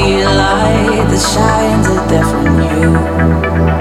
A light that shines a different you.